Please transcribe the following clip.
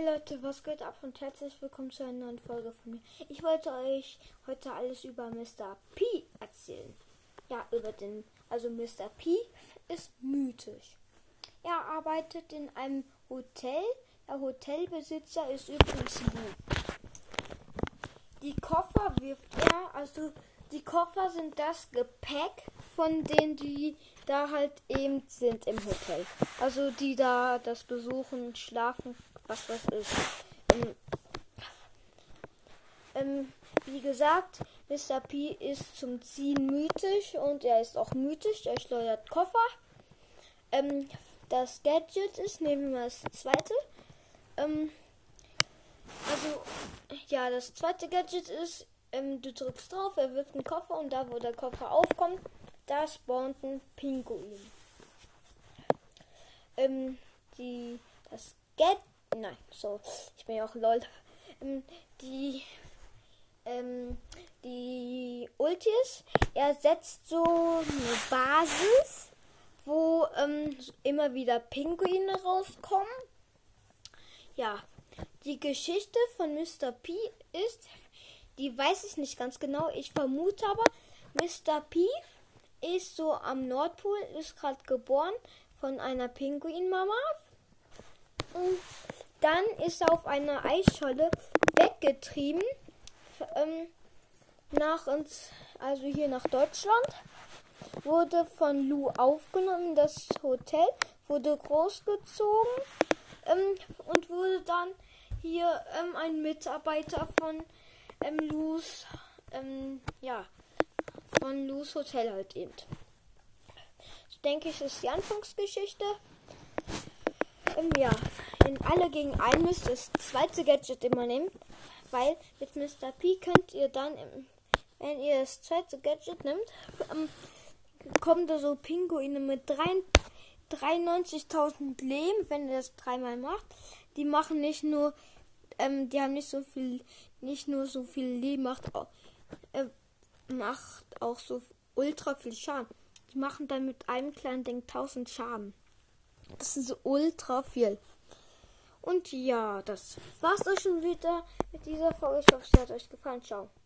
Hey Leute, was geht ab und herzlich willkommen zu einer neuen Folge von mir. Ich wollte euch heute alles über Mr. P erzählen. Ja, über den, also Mr. P ist mythisch. Er arbeitet in einem Hotel. Der Hotelbesitzer ist übrigens Lu. Die Koffer wirft er, also die Koffer sind das Gepäck von denen, die da halt eben sind im Hotel. Also die da das besuchen, schlafen, was das ist. Ähm, ähm, wie gesagt, Mr. P ist zum Ziehen mythisch und er ist auch mythisch. Er schleudert Koffer. Ähm, das Gadget ist, nehmen wir das zweite. Ähm, also, ja, das zweite Gadget ist, ähm, du drückst drauf, er wirft einen Koffer und da, wo der Koffer aufkommt, da spawnt ein Pinguin. Ähm, die, das Gadget Nein, so. Ich bin ja auch lol. Ähm, die, ähm, die Ultis, er setzt so eine Basis, wo ähm, immer wieder Pinguine rauskommen. Ja, die Geschichte von Mr. P ist, die weiß ich nicht ganz genau. Ich vermute aber, Mr. P ist so am Nordpol, ist gerade geboren von einer Pinguinmama. Und dann ist er auf einer Eisscholle weggetrieben ähm, nach uns, also hier nach Deutschland. Wurde von Lou aufgenommen, das Hotel wurde großgezogen ähm, und wurde dann hier ähm, ein Mitarbeiter von ähm, Lous, ähm, ja, von Lous Hotel halt eben. Ich denke, es ist die Anfangsgeschichte. Ähm, ja, in alle gegen ein müsst ihr das zweite Gadget immer nehmen, weil mit Mr. P könnt ihr dann, wenn ihr das zweite Gadget nimmt, ähm, kommen da so Pinguine mit 93.000 Leben, wenn ihr das dreimal macht. Die machen nicht nur, ähm, die haben nicht so viel, nicht nur so viel Leben, macht äh, macht auch so ultra viel Schaden. Die machen dann mit einem kleinen Ding 1000 Schaden. Das ist so ultra viel. Und ja, das war's euch schon wieder mit dieser Folge. Ich hoffe, es hat euch gefallen. Ciao.